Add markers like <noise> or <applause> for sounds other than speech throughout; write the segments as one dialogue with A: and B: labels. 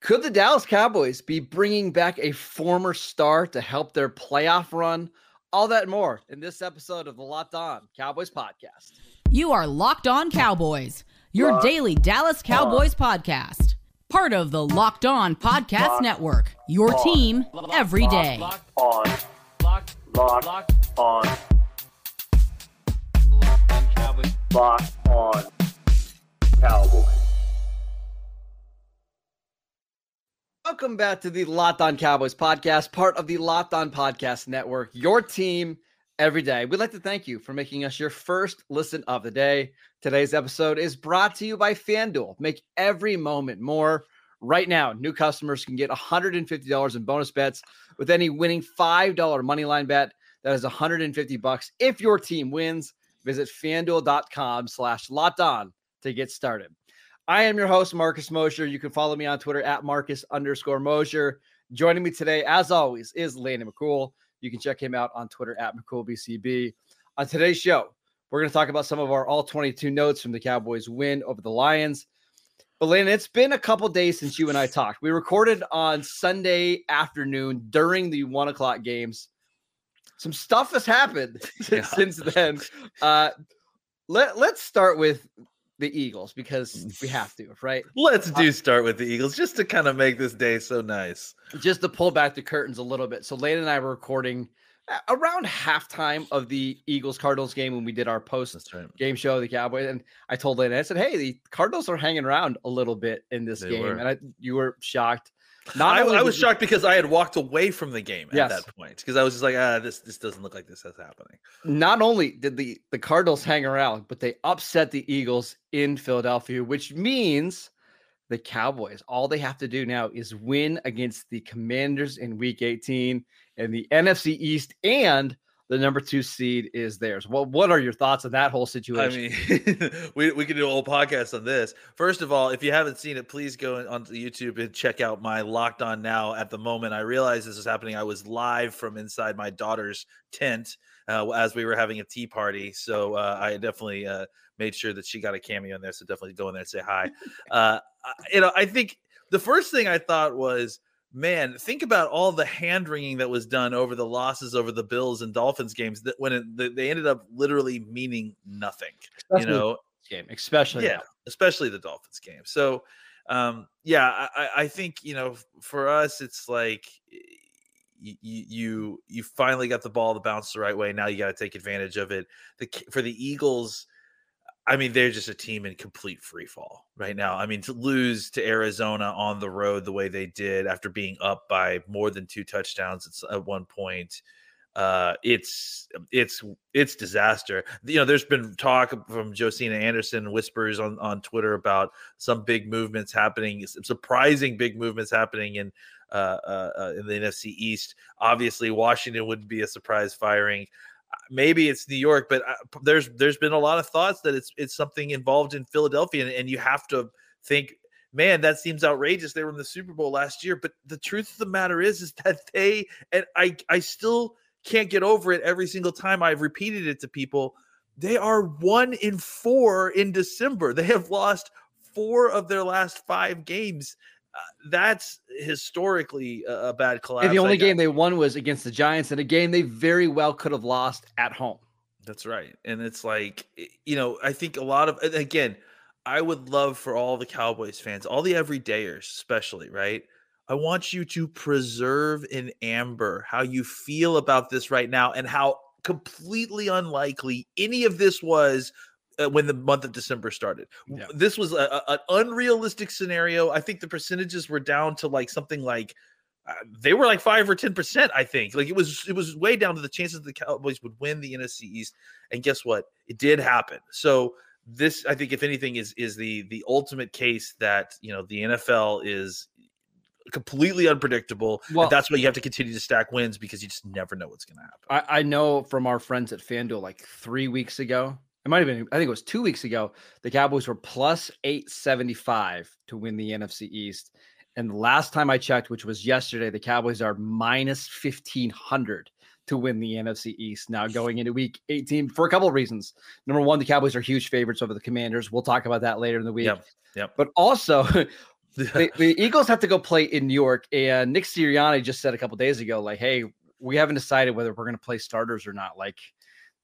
A: Could the Dallas Cowboys be bringing back a former star to help their playoff run? All that and more in this episode of the Locked On Cowboys podcast.
B: You are Locked On Cowboys, your Locked daily Dallas Cowboys on. podcast. Part of the Locked On Podcast Locked Network, your on. team every day.
C: Locked on. Locked, Locked, Locked on.
D: Locked on Cowboys.
C: Locked on Cowboys.
A: Welcome back to the Locked On Cowboys podcast, part of the Locked On Podcast Network, your team every day. We'd like to thank you for making us your first listen of the day. Today's episode is brought to you by FanDuel. Make every moment more. Right now, new customers can get $150 in bonus bets with any winning $5 moneyline bet. That is 150 bucks if your team wins. Visit fanduel.com slash locked on to get started. I am your host, Marcus Mosher. You can follow me on Twitter at Marcus underscore Mosher. Joining me today, as always, is Landon McCool. You can check him out on Twitter at McCoolBCB. On today's show, we're going to talk about some of our all 22 notes from the Cowboys win over the Lions. But Landon, it's been a couple days since you and I talked. We recorded on Sunday afternoon during the one o'clock games. Some stuff has happened <laughs> yeah. since then. Uh, let, let's start with the Eagles because we <laughs> have to, right?
D: Let's do uh, start with the Eagles just to kind of make this day so nice.
A: Just to pull back the curtains a little bit. So Lane and I were recording around halftime of the Eagles Cardinals game when we did our post right. game show, the Cowboys, and I told Lane, I said, "Hey, the Cardinals are hanging around a little bit in this they game," were. and I, you were shocked.
D: Not I, I was shocked because I had walked away from the game yes. at that point because I was just like, ah, this this doesn't look like this is happening.
A: Not only did the the Cardinals hang around, but they upset the Eagles in Philadelphia, which means the Cowboys all they have to do now is win against the Commanders in Week 18 and the NFC East and the number two seed is theirs. Well, what are your thoughts on that whole situation?
D: I mean, <laughs> we, we could do a whole podcast on this. First of all, if you haven't seen it, please go onto YouTube and check out my Locked On Now. At the moment, I realized this is happening. I was live from inside my daughter's tent uh, as we were having a tea party. So uh, I definitely uh, made sure that she got a cameo in there. So definitely go in there and say hi. <laughs> Uh, you know, I think the first thing I thought was, man, think about all the hand wringing that was done over the losses over the Bills and Dolphins games that when it, they ended up literally meaning nothing. Especially you know,
A: game, especially
D: yeah, especially the Dolphins game. So, um, yeah, I, I think you know for us, it's like you you you finally got the ball to bounce the right way. Now you got to take advantage of it. The for the Eagles I mean, they're just a team in complete free fall right now. I mean, to lose to Arizona on the road the way they did after being up by more than two touchdowns at one point, uh, it's it's it's disaster. You know, there's been talk from Josina Anderson, whispers on on Twitter about some big movements happening, surprising big movements happening in uh, uh, uh in the NFC East. Obviously, Washington wouldn't be a surprise firing maybe it's New York, but uh, there's there's been a lot of thoughts that it's it's something involved in Philadelphia, and, and, you have to think, man, that seems outrageous. They were in the Super Bowl last year, but the truth of the matter is, is that <laughs> they and I I still can't get over it. Every single time I've repeated it to people, they are one in four in December. They have lost four of their last five games that's historically a, bad collapse.
A: And the only game they won was against the Giants, and a game they very well could have lost at home.
D: That's right. And it's like, eh, you know, I think a lot of, again, I would love for all the Cowboys fans, all the everydayers, especially, right? I want you to preserve in amber how you feel about this right now and how completely unlikely any of this was uh, when the month of December started. Yeah. This was a, an unrealistic scenario. I think the percentages were down to like something like uh, they were like five or ten percent. I think like it was it was way down to the chances the Cowboys would win the NFC East. And guess what? It did happen. So this, I think, if anything, is is the the ultimate case that you know the NFL is completely unpredictable. Well, that's why you have to continue to stack wins because you just never know what's going to
A: happen. I, I, know from our friends at FanDuel like three weeks ago, it might have been, I think it was two weeks ago. The Cowboys were plus 875 to win the NFC East. And the last time I checked, which was yesterday, the Cowboys are minus 1500 to win the NFC East now going into week 18 for a couple of reasons. Number one, the Cowboys are huge favorites over the Commanders. We'll talk about that later in the week.
D: Yep. Yep.
A: But also, <laughs> the, the Eagles have to go play in New York, and Nick Sirianni just said a couple days ago, like, "Hey, we haven't decided whether we're going to play starters or not. Like,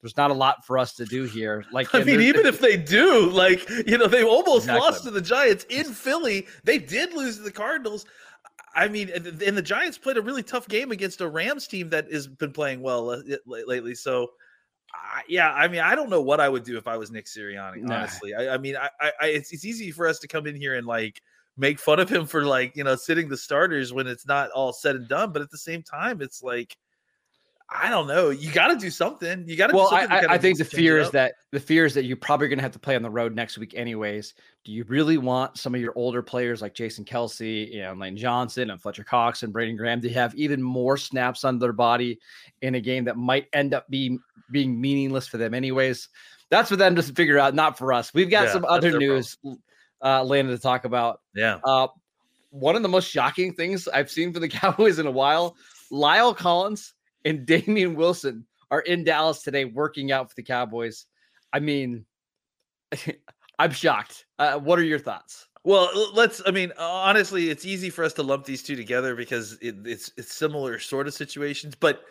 A: there's not a lot for us to do here. Like, <laughs>
D: I mean, even if they do, like, you know, they almost
A: Exactly.
D: lost to the Giants in Philly. They did lose to the Cardinals. I mean, and the- Giants played a really tough game against a Rams team that has been playing well uh, lately. So, I yeah, I mean, I don't know what I would do if I was Nick Sirianni.
A: Nah.
D: Honestly, I, I mean, I, I, I it's it's easy for us to come in here and like make fun of him for like you know sitting the starters when it's not all said and done. But at the same time, it's like I don't know. You got to do something. You got to.
A: well,
D: do
A: I, I, I think the fear is that the fear is that you're probably going to have to play on the road next week, anyways. Do you really want some of your older players like Jason Kelce and Lane Johnson and Fletcher Cox and Brandon Graham to have even more snaps on their body in a game that might end up being being meaningless for them, anyways? That's for them to figure out, not for us. We've got
D: Yeah,
A: some other news, uh, Landon, to talk about.
D: yeah.
A: Uh, one of the most shocking things I've seen for the <laughs> Cowboys in a while, La'el Collins and Damien Wilson are in Dallas today working out for the Cowboys. I mean, <laughs> I'm shocked. Uh, what are your thoughts?
D: Well, let's. I mean, honestly, it's easy for us to lump these two together because it, it's it's similar sort of situations. But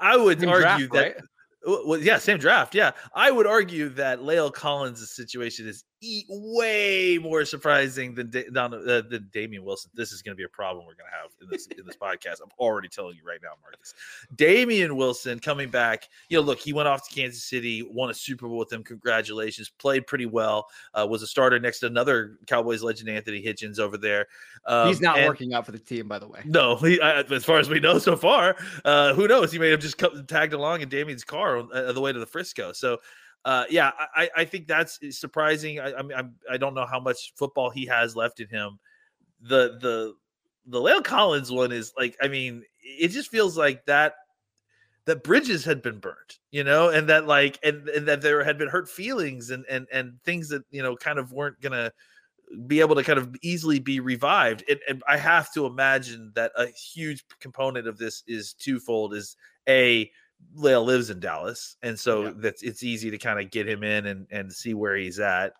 D: I would
A: Same
D: argue
A: draft,
D: that,
A: right?
D: well, yeah, same draft. Yeah, I would argue that La'el Collins' situation is way more surprising than da- than, uh, than Damien Wilson. This is going to be a problem we're going to have in this in this podcast. I'm already telling you right now, Marcus. Damien Wilson coming back. You know, look, he went off to Kansas City, won a Super Bowl with them. Congratulations, played pretty well. Uh, was a starter next to another Cowboys legend, Anthony Hitchens, over there. Um,
A: He's not
D: and-
A: working out for the team, by the way.
D: no, he, I, as far as we know so far, uh, who knows? He may have just come, tagged along in Damien's car on uh, the way to the Frisco. So, uh, yeah, I, I- think that's surprising. I, I mean, I'm, I don't know how much football he has left in him. The the the La'el Collins one is like, I mean, it just feels like that that bridges had been burnt, you know, and that like, and, and that there had been hurt feelings and and and things that you know kind of weren't gonna be able to kind of easily be revived. And, and I have to imagine that a huge component of this is twofold: is a La'el lives in Dallas, and so
A: Yeah.
D: that's it's easy to kind of get him in and and see where he's at,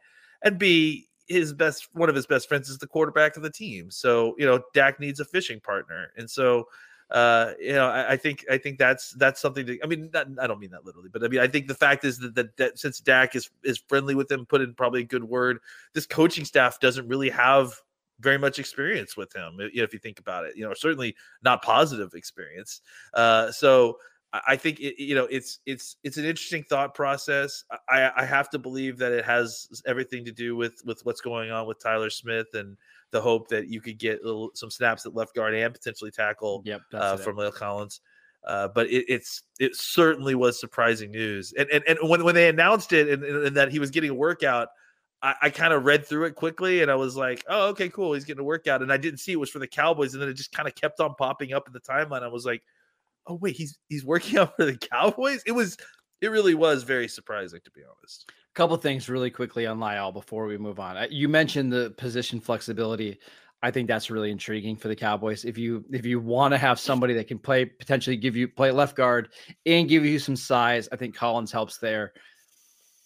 D: and b his best one of his best friends is the quarterback of the team. So you know Dak needs a fishing partner, and so uh you know I, I think i think that's that's something to i mean not, i don't mean that literally but i mean i think the fact is that, that that since dak is is friendly with him put in probably a good word this coaching staff doesn't really have very much experience with him i- if you think about it you know certainly not positive experience uh so I- think it, you know it's it's it's an interesting thought process. I, I have to believe that it has everything to do with with what's going on with Tyler Smith and the hope that you could get a little, some snaps at left guard and potentially tackle
A: Yep.
D: uh, from La'el Collins. Uh, but it, it's it certainly was surprising news. And and, and when, when they announced it and, and, and that he was getting a workout, I, I kind of read through it quickly and I was like, oh, okay, cool. He's getting a workout. And I didn't see it was for the Cowboys. And then it just kind of kept on popping up in the timeline. I was like, oh wait, he's he's working <laughs> out for the Cowboys. It was it really was very surprising to be honest.
A: A couple things really quickly on La'el before we move on. Uh, You mentioned the position flexibility. I think that's really intriguing for the Cowboys. If you if you want to have somebody that can play potentially give you play left guard and give you some size, I think Collins helps there.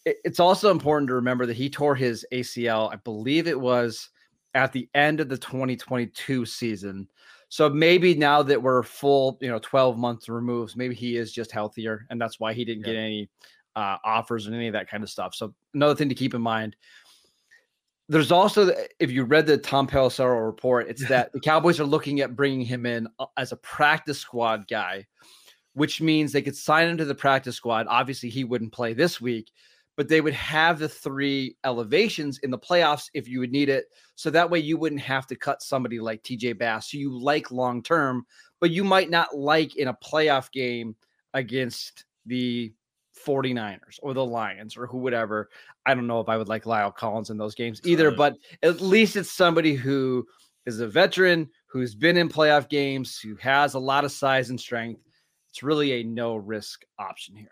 A: It- It's also important to remember that he tore his ACL. I believe it was at the end of the 2022 season. So maybe now that we're full, you know, 12 months removed, maybe he is just healthier, and that's why he didn't get any uh, offers and any of that kind of stuff. So another thing to keep in mind. There's also, if you read the Tom Pelissero report, it's that the <laughs> Cowboys are looking at bringing him in uh, as a practice squad guy, which means they could sign him to the practice squad. Obviously, he wouldn't play this week, but they would have the three elevations in the playoffs if you would need it. So that way you wouldn't have to cut somebody like TJ Bass, who you like long term, but you might not like in a playoff game against the 49ers or the Lions or who whatever. I don't know if I would like La'el Collins in those games either, but at least it's somebody who is a veteran who's been in playoff games, who has a lot of size and strength. It's really a no risk option here.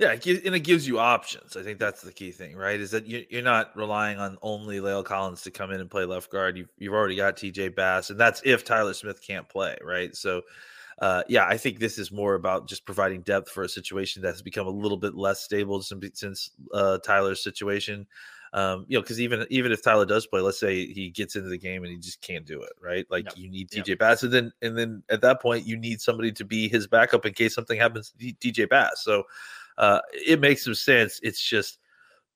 D: Yeah, and it gives you options. I think that's the key thing, right? Is that you, you're not relying on only La'el Collins to come in and play left guard. You've you've already got T.J. Bass, and that's if Tyler Smith can't play, right? So, uh, yeah, I think this is more about just providing depth for a situation that has become a little bit less stable since, since uh, Tyler's situation. Um, you know, because even even if Tyler does play, let's say he gets into the game and he just can't do it, right? Like you need. TJ Bass, and then and then at that point you need somebody to be his backup in case something happens to TJ Bass. So uh, it makes some sense. It's just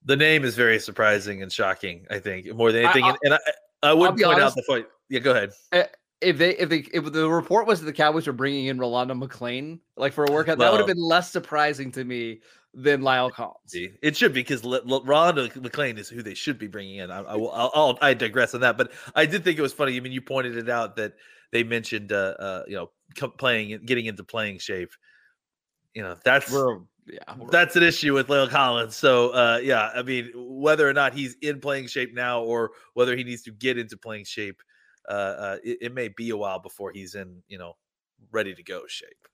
D: the name is very surprising and shocking. I think more than anything,
A: I'll-
D: and, and I I would point
A: honest-
D: out the fight. Yeah, go ahead.
A: if they if they if the report was that the Cowboys were bringing in Rolando McClain like for a workout, that would have been less surprising to me than La'el Collins.
D: It should be because L- L- Rondo McClain is who they should be bringing in. I, I will, I'll, I'll, I digress on that, but I did think it was funny. I mean, you pointed it out that they mentioned, uh, uh, you know, playing, getting into playing shape. You know, that's
A: We're yeah, we're-
D: that's an issue with La'el Collins. So, uh, yeah, I mean, whether or not he's in playing shape now or whether he needs to get into playing shape, uh, uh, it, it may be a while before he's in, you know, ready to go shape.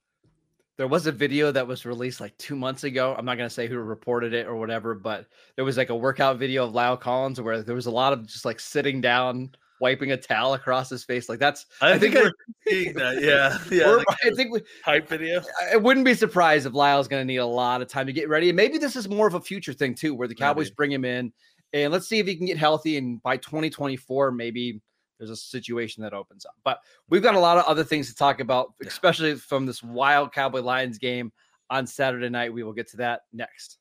A: there was a video that was released like two months ago. I'm not gonna say who reported it or whatever, but there was like a workout video of La'el Collins where there was a lot of just like sitting down, wiping a towel across his face. Like that's
D: I,
A: I think
D: think,
A: we're-
D: seeing <laughs> that. Yeah, yeah.
A: I think we,
D: hype video.
A: I wouldn't be surprised if La'el's going to need a lot of time to get ready. And maybe this is more of a future thing too, where the Cowboys
D: Maybe.
A: bring him in and let's see if he can get healthy. And by 2024, maybe there's a situation that opens up. But we've got a lot of other things to talk about, especially from this wild Cowboy Lions game on Saturday night. We will get to that next.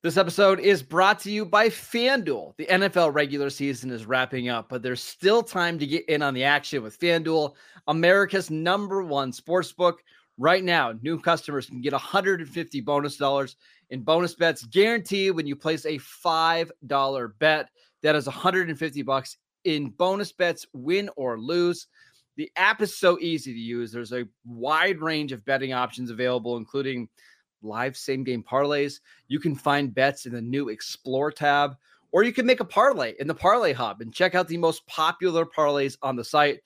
A: This episode is brought to you by FanDuel. The NFL regular season is wrapping up, but there's still time to get in on the action with FanDuel, America's number one sports book. Right now, new customers can get 150 bonus dollars in bonus bets guaranteed when you place a $5 bet. That is 150 bucks in bonus bets, win or lose. The app is so easy to use. There's a wide range of betting options available, including live same game parlays. You can find bets in the new Explore tab, or you can make a parlay in the Parlay Hub and check out the most popular parlays on the site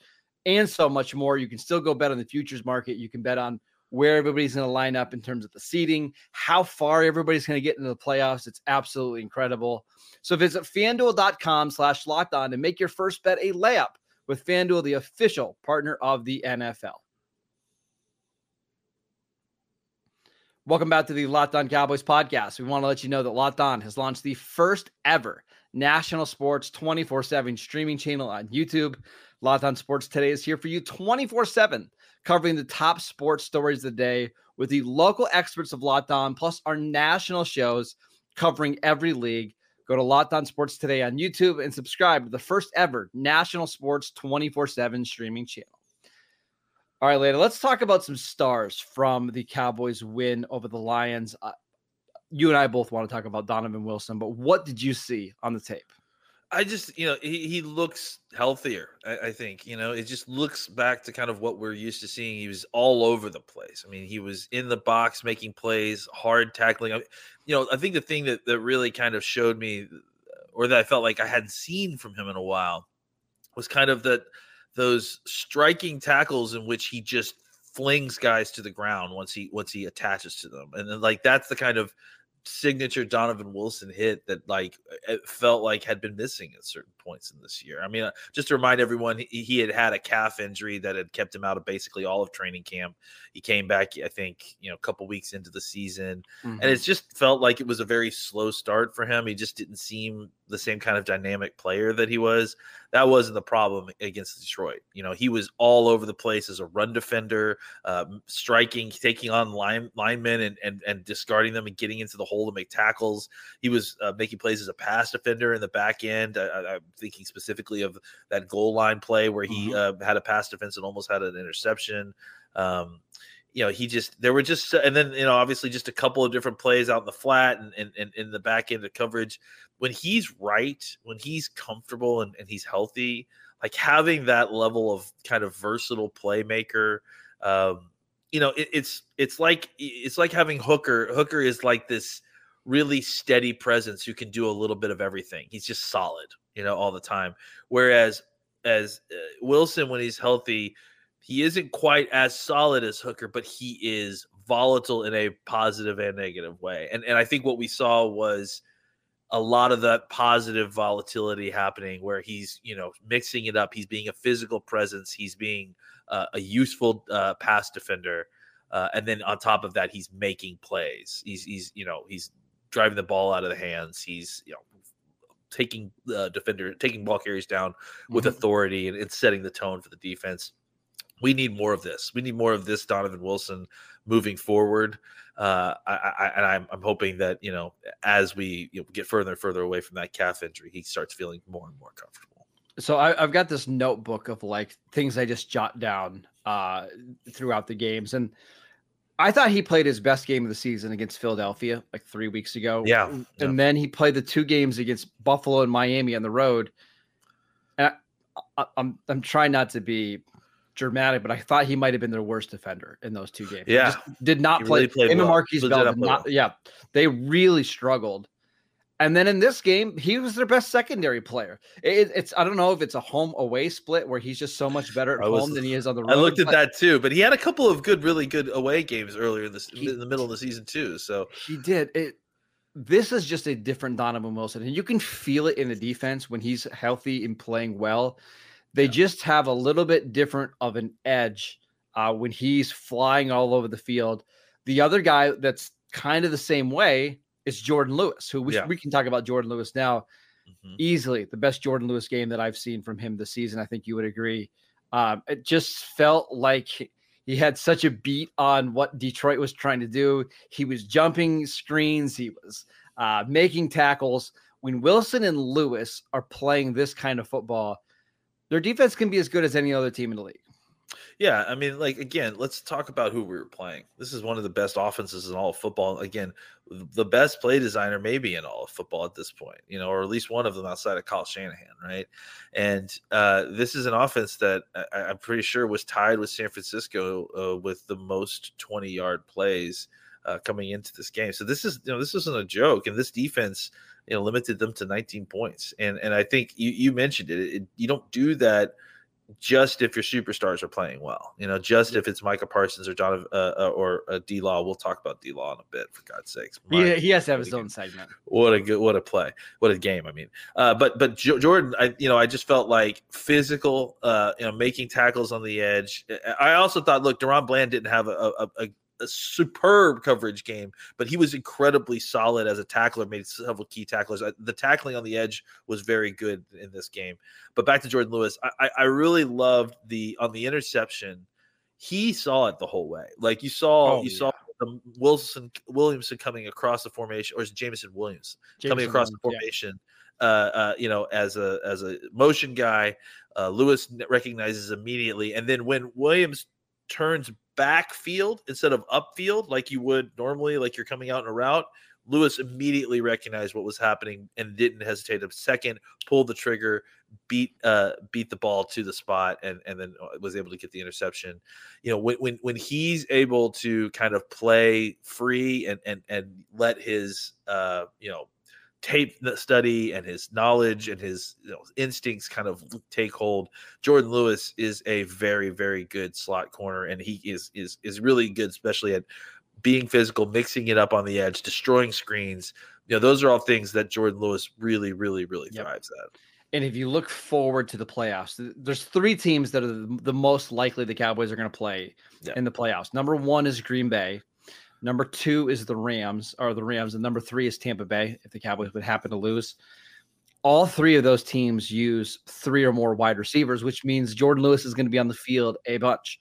A: and so much more. You can still go bet on the futures market. You can bet on where everybody's going to line up in terms of the seating, how far everybody's going to get into the playoffs. It's absolutely incredible. So visit fanduel.com slash locked on and make your first bet a layup with FanDuel, the official partner of the NFL. Welcome back to the Locked On Cowboys podcast. We want to let you know that Locked On has launched the first ever national sports 24 7 streaming channel on YouTube. Locked On Sports Today is here for you 24 7, covering the top sports stories of the day with the local experts of Locked On, plus our national shows covering every league. Go to Locked On Sports Today on YouTube and subscribe to the first ever national sports 24 7 streaming channel. All right, later. Let's talk about some stars from the Cowboys' win over the Lions. Uh, you and I both want to talk about Donovan Wilson, but what did you see on the tape?
D: I just, you know, he, he looks healthier. I, I think, you know, it just looks back to kind of what we're used to seeing. He was all over the place. I mean, he was in the box making plays, hard tackling. I, you know, I think the thing that, that really kind of showed me, or that I felt like I hadn't seen from him in a while, was kind of that those striking tackles in which he just flings guys to the ground once he once he attaches to them, and then like that's the kind of signature Donovan Wilson hit that like it felt like had been missing at certain points in this year. I mean, uh, just to remind everyone, he, he had had a calf injury that had kept him out of basically all of training camp. He came back, I think, you know, a couple weeks into the season, and it just felt like it was a very slow start for him. He just didn't seem the same kind of dynamic player that he was. That wasn't the problem against Detroit. You know, he was all over the place as a run defender, uh, striking, taking on line linemen and, and and discarding them and getting into the hole to make tackles. He was uh, making plays as a pass defender in the back end. I, I'm thinking specifically of that goal line play where he uh, had a pass defense and almost had an interception. Um, you know, he just there were just and then you know obviously just a couple of different plays out in the flat and and, and in the back end of coverage. When he's right, when he's comfortable and, and he's healthy, like having that level of kind of versatile playmaker, um, you know, it, it's it's like it's like having Hooker. Hooker is like this really steady presence who can do a little bit of everything. He's just solid, you know, all the time. Whereas as uh, Wilson, when he's healthy, he isn't quite as solid as Hooker, but he is volatile in a positive and negative way. And and I think what we saw was a lot of that positive volatility happening where he's you know mixing it up he's being a physical presence he's being uh, a useful uh, pass defender uh, and then on top of that he's making plays he's he's you know he's driving the ball out of the hands. He's you know taking the defender, taking ball carries down with
A: Mhm.
D: authority and, and setting the tone for the defense. We need more of this. We need more of this Donovan Wilson moving forward. Uh, I, I, and I'm, I'm hoping that you know as we you know, get further and further away from that calf injury, he starts feeling more and more comfortable.
A: So I, I've got this notebook of like things I just jot down uh, throughout the games, and I thought he played his best game of the season against Philadelphia like three weeks ago.
D: Yeah,
A: and
D: yeah.
A: then he played the two games against Buffalo and Miami on the road. And I, I, I'm I'm trying not to be dramatic, but I thought he might have been their worst defender in those two games.
D: Yeah.
A: just did not play.
D: really
A: him and
D: well. Markquese
A: Bell
D: not
A: did not.
D: well.
A: Yeah, they really struggled. And then in this game, he was their best secondary player. It- it's I don't know if it's a home away split where he's just so much better at
D: was-
A: home than he is on the road.
D: I looked at that too, but he had a couple of good, really good away games earlier in, this,
A: He-
D: in the middle of the season too. So
A: He did it. This is just a different Donovan Wilson, and you can feel it in the defense when he's healthy and playing well. They
D: Yeah.
A: just have a little bit different of an edge uh, when he's flying all over the field. The other guy that's kind of the same way is Jourdan Lewis, who we,
D: Yeah.
A: we can talk about Jourdan Lewis now.
D: mhm.
A: Easily the best Jourdan Lewis game that I've seen from him this season. I think you would agree. Um, it just felt like he- he had such a beat on what Detroit was trying to do. He was jumping screens, he was uh, making tackles. When Wilson and Lewis are playing this kind of football, their defense can be as good as any other team in the league.
D: Yeah, I mean, like again, let's talk about who we were playing. This is one of the best offenses in all of football. Again, the best play designer maybe in all of football at this point, you know, or at least one of them outside of Kyle Shanahan, right? And uh, this is an offense that I, I'm pretty sure was tied with San Francisco uh, with the most 20 yard plays uh, coming into this game. So this is, you know, this isn't a joke, and this defense, you know, limited them to 19 points. And and I think you you mentioned it, it you don't do that just if your superstars are playing well. You know, just if it's Micah Parsons or John uh, uh, or uh, D Law. We'll talk about D Law in a bit, for God's sakes. My-
A: He, he has to have his own segment.
D: What a good, what a play, what a game. I mean, uh, but but Jo- Jourdan, I you know, I just felt like physical, uh, you know, making tackles on the edge. I- I also thought, look, DaRon Bland didn't have a, a, a, a superb coverage game, but he was incredibly solid as a tackler. Made several key tacklers. The tackling on the edge was very good in this game. But back to Jourdan Lewis, I, I, really loved the on the interception. He saw it the whole way. Like you saw,
A: Oh,
D: you saw the Wilson Williamson coming across the formation, or is it Jameson Williams coming
A: Jameson
D: across the
A: Williams, yeah.
D: formation? Uh, uh, you know, as a as a motion guy, uh, Lewis recognizes immediately, and then when Williams turns backfield instead of upfield, like you would normally, like you're coming out in a route, Lewis immediately recognized what was happening and didn't hesitate a second, pulled the trigger, beat uh beat the ball to the spot, and and then uh, was able to get the interception. You know, when when when he's able to kind of play free and and and let his uh you know tape the study and his knowledge and his you know, instincts kind of take hold. Jourdan Lewis is a very very good slot corner, and he is is is really good, especially at being physical, mixing it up on the edge, destroying screens. You know, those are all things that Jourdan Lewis really, really, really
A: Yep.
D: thrives at.
A: And if you look forward to the playoffs, there's three teams that are the, most likely the Cowboys are going to play in the playoffs. Number one is Green Bay. Number two is the Rams, or the Rams, and number three is Tampa Bay. If the Cowboys would happen to lose, all three of those teams use three or more wide receivers, which means Jourdan Lewis is going to be on the field a bunch.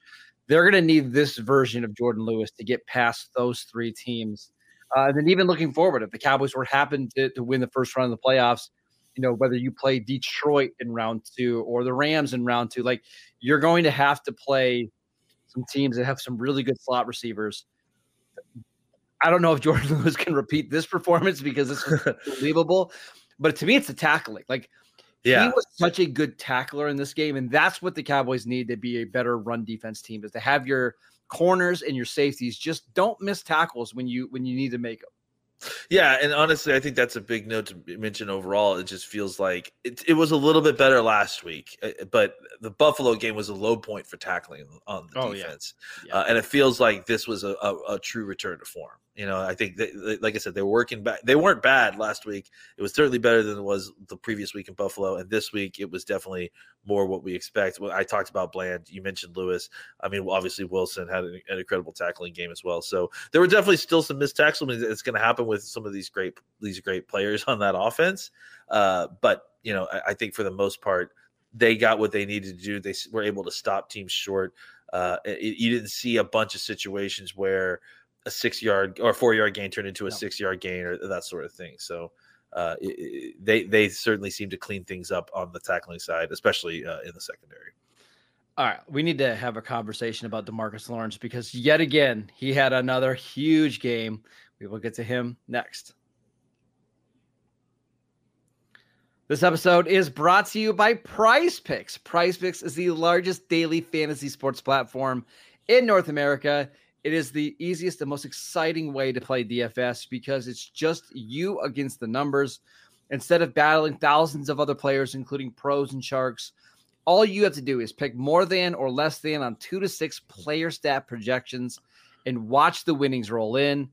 A: They're going to need this version of Jourdan Lewis to get past those three teams. Uh, and then even looking forward, if the Cowboys were happen to, to win the first round of the playoffs, you know, whether you play Detroit in round two or the Rams in round two, like you're going to have to play some teams that have some really good slot receivers. I don't know if Jourdan <laughs> Lewis can repeat this performance because it's <laughs> unbelievable, but to me, it's the tackling. Like he was such a good tackler in this game, and that's what the Cowboys need to be a better run defense team is to have your corners and your safeties just don't miss tackles when you when you need to make them.
D: Yeah, and honestly, I think that's a big note to mention overall. It just feels like it, it was a little bit better last week, uh, but the Buffalo game was a low point for tackling on the
A: Oh, yeah.
D: defense,
A: Yeah.
D: uh, and it feels like this was a, a, a true return to form. You know, I think that, like I said, they were working back. They weren't bad last week. It was certainly better than it was the previous week in Buffalo, and this week it was definitely more what we expect. I talked about Bland. You mentioned Lewis. I mean, obviously Wilson had an, an incredible tackling game as well. So there were definitely still some missed tackles. It's going to happen with some of these great these great players <laughs> on that offense. Uh, but you know, I, I think for the most part, they got what they needed to do. They were able to stop teams short. Uh, it, you didn't see a bunch of situations where a six yard or four yard gain turned into a no. six yard gain or that sort of thing. So uh, it, it, they they certainly seem to clean things up on the tackling side, especially uh, in the secondary.
A: All right, we need to have a conversation about Demarcus Lawrence because yet again he had another huge game. We will get to him next. This episode is brought to you by Prize Picks. Prize Picks is the largest daily fantasy sports platform in North America. It is the easiest and most exciting way to play DFS because it's just you against the numbers. Instead of battling thousands of other players, including pros and sharks, all you have to do is pick more than or less than on two to six player stat projections and watch the winnings roll in.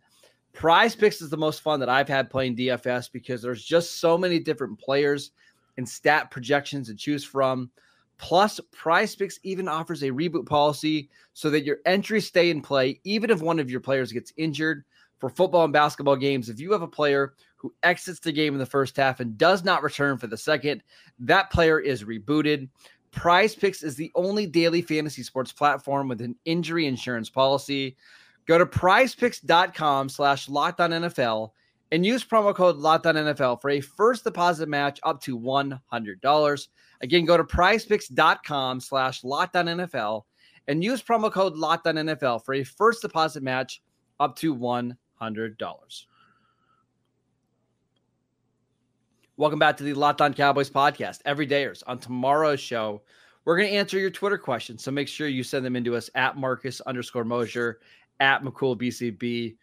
A: Prize Picks is the most fun that I've had playing DFS because there's just so many different players and stat projections to choose from. Plus, Prize Picks even offers a reboot policy so that your entries stay in play even if one of your players gets injured. For football and basketball games, if you have a player who exits the game in the first half and does not return for the second, that player is rebooted. Prize Picks is the only daily fantasy sports platform with an injury insurance policy. Go to prizepicks.com slash NFL and use promo code NFL for a first deposit match up to $100. Again, go to prizepicks.com slash NFL and use promo code NFL for a first deposit match up to $100. Welcome back to the Locked On Cowboys podcast. Every dayers on tomorrow's show, we're going to answer your Twitter questions. So make sure you send them into us at Marcus underscore Mosher at McCool BCB.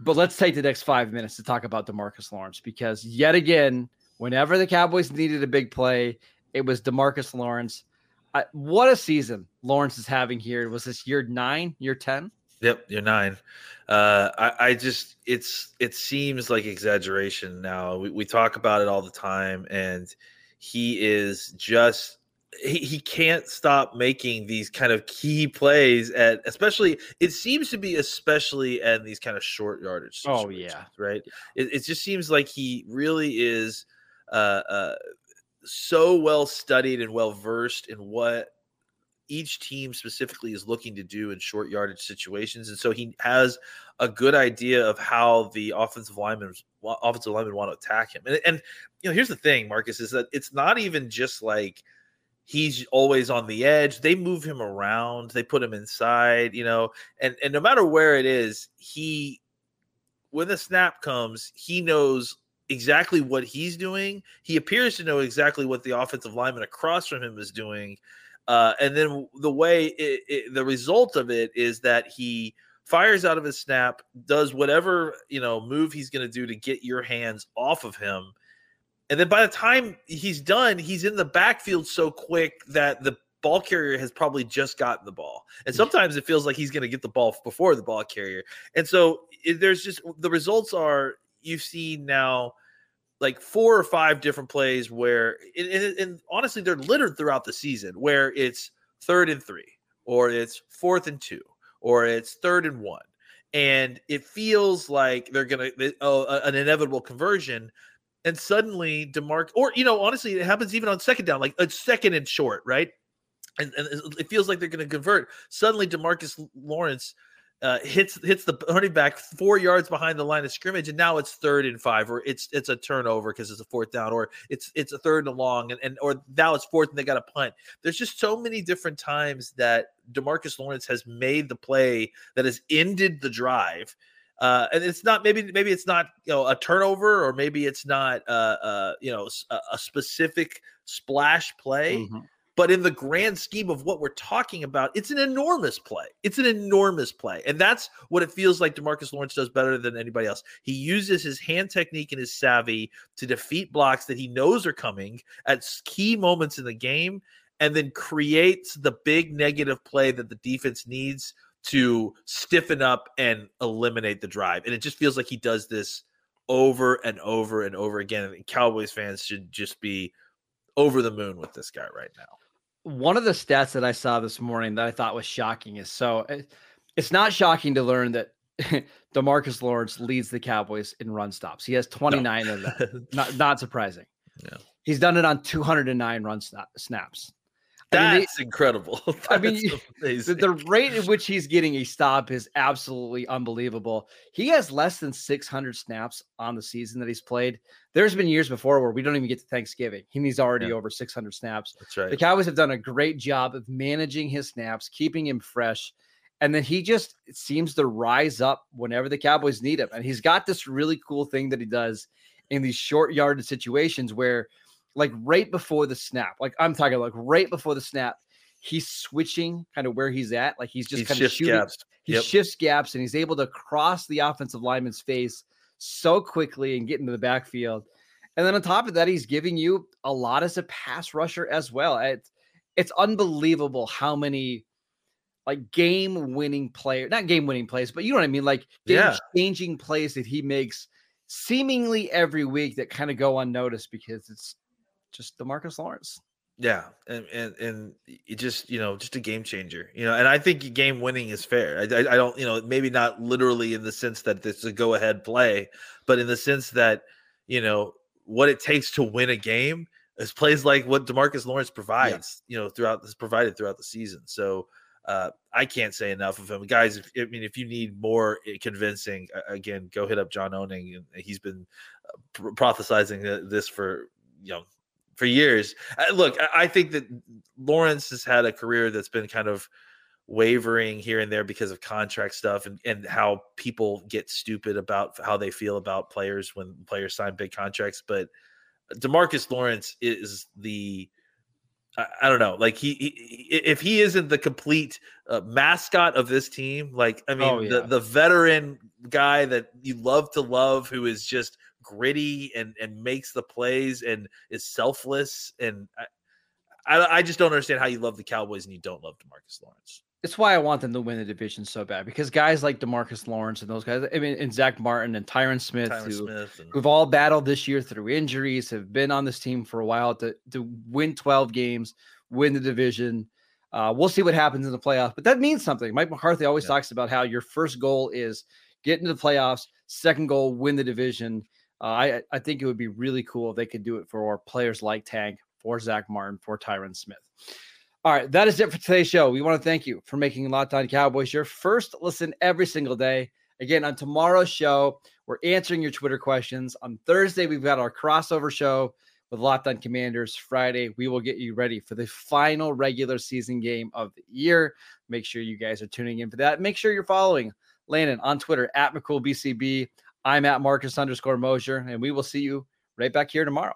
A: But let's take the next five minutes to talk about Demarcus Lawrence because yet again, whenever the Cowboys needed a big play, it was Demarcus Lawrence. I, what a season Lawrence is having here. Was this year nine, year 10?
D: Yep, year nine. Uh, I, I, just it's it seems like exaggeration now. We, we talk about it all the time, and he is just he, he can't stop making these kind of key plays at especially it seems to be especially at these kind of short yardage
A: oh yeah
D: right it, it just seems like he really is uh, uh, so well studied and well versed in what each team specifically is looking to do in short yardage situations and so he has a good idea of how the offensive linemen offensive linemen want to attack him and, and you know here's the thing marcus is that it's not even just like he's always on the edge. They move him around, they put him inside, you know, and and no matter where it is, he when the snap comes, he knows exactly what he's doing. He appears to know exactly what the offensive lineman across from him is doing. Uh, and then the way it, it, the result of it is that he fires out of his snap, does whatever you know move he's going to do to get your hands off of him, and then by the time he's done, he's in the backfield so quick that the ball carrier has probably just gotten the ball. And sometimes it feels like he's going to get the ball before the ball carrier. And so there's just the results are you've seen now like four or five different plays where, and, and honestly, they're littered throughout the season where it's third and three, or it's fourth and two, or it's third and one. And it feels like they're going to, oh, an inevitable conversion and suddenly Demarc, or you know, honestly, it happens even on second down, like a second and short, right? And, and it feels like they're going to convert. Suddenly, Demarcus Lawrence uh, hits hits the running back four yards behind the line of scrimmage, and now it's third and five, or it's it's a turnover because it's a fourth down, or it's it's a third and long, and, and or now it's fourth and they got a punt. There's just so many different times that Demarcus Lawrence has made the play that has ended the drive uh, and it's not maybe maybe it's not you know a turnover or maybe it's not uh, uh you know a, a specific splash play. Mm-hmm. But in the grand scheme of what we're talking about, it's an enormous play. It's an enormous play. And that's what it feels like Demarcus Lawrence does better than anybody else. He uses his hand technique and his savvy to defeat blocks that he knows are coming at key moments in the game and then creates the big negative play that the defense needs to stiffen up and eliminate the drive. And it just feels like he does this over and over and over again. And Cowboys fans should just be over the moon with this guy right now.
A: One of the stats that I saw this morning that I thought was shocking is so eh, it's not shocking to learn that <laughs> Demarcus Lawrence leads the Cowboys in run stops. He has 29 no. of them. <laughs> Not not surprising.
D: Yeah.
A: He's done it on 209 run snaps.
D: That's I mean, they, incredible. That's <laughs>
A: I mean, the, the, rate at which he's getting a stop is absolutely unbelievable. He has less than 600 snaps on the season that he's played. There's been years before where we don't even get to Thanksgiving. He's already yeah. over 600 snaps.
D: That's right.
A: The Cowboys have done a great job of managing his snaps, keeping him fresh. And then he just seems to rise up whenever the Cowboys need him. And he's got this really cool thing that he does in these short yarded situations where – like right before the snap. Like I'm talking like right before the snap, he's switching kind of where he's at. Like he's just he kind of shooting. Gaps. He yep. shifts gaps and he's able to cross the offensive lineman's face so quickly and get into the backfield. And then on top of that, he's giving you a lot as a pass rusher as well. It's it's unbelievable how many like game winning player, not game winning plays, but you know what I mean, like game changing plays that he makes seemingly every week that kind of go unnoticed because it's just Demarcus Lawrence.
D: Yeah, and and and it just you know just a game changer, you know. And I think game winning is fair. I, I, I don't you know maybe not literally in the sense that it's a go ahead play, but in the sense that you know what it takes to win a game is plays like what Demarcus Lawrence provides, yeah. you know, throughout this provided throughout the season. So uh, I can't say enough of him, guys. If, I mean, if you need more eh, convincing, again, go hit up John Owning. He's been uh, prophesizing this for you know for years. Uh, look, I think that Lawrence has had a career that's been kind of wavering here and there because of contract stuff and, and how people get stupid about how they feel about players when players sign big contracts. But Demarcus Lawrence is the I, I don't know, like he, he, if he isn't the complete uh, mascot of this team, like I mean, oh, yeah. the the veteran guy that you love to love, who is just gritty and and makes the plays and is selfless. And I, I, I just don't understand how you love the Cowboys and you don't love Demarcus Lawrence.
A: It's why I want them to win the division so bad because guys like Demarcus Lawrence and those guys, I mean, and Zack Martin and Tyron Smith, Tyron who, Smith and... who've all battled this year through injuries, have been on this team for a while to to win 12 games, win the division. Uh, we'll see what happens in the playoffs, but that means something. Mike McCarthy always yeah. talks about how your first goal is get into the playoffs, second goal, win the division. Uh, I I think it would be really cool if they could do it for players like Tank, for Zack Martin, for Tyron Smith. All right, that is it for today's show. We want to thank you for making Locked On Cowboys your first listen every single day. Again, on tomorrow's show, we're answering your Twitter questions. On Thursday, we've got our crossover show with Locked On Commanders. Friday, we will get you ready for the final regular season game of the year. Make sure you guys are tuning in for that. Make sure you're following Landon on Twitter at McCoolBCB. I'm at Marcus underscore Mosher, and we will see you right back here tomorrow.